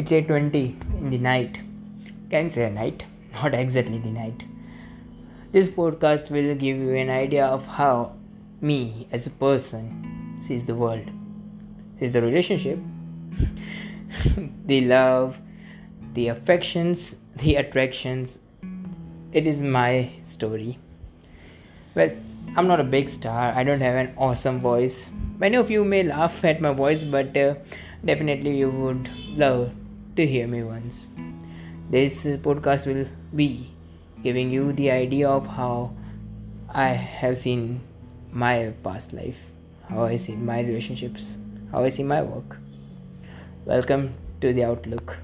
It's 8:20 in the night. Can say night, not exactly the night. This podcast will give you an idea of how me as a person sees the world, sees the relationship, the love, the affections, the attractions. It is my story. Well, I'm not a big star. I don't have an awesome voice. Many of you may laugh at my voice, but uh, definitely you would love to hear me once. This podcast will be giving you the idea of how I have seen my past life, how I see my relationships, how I see my work. Welcome to the Outlook.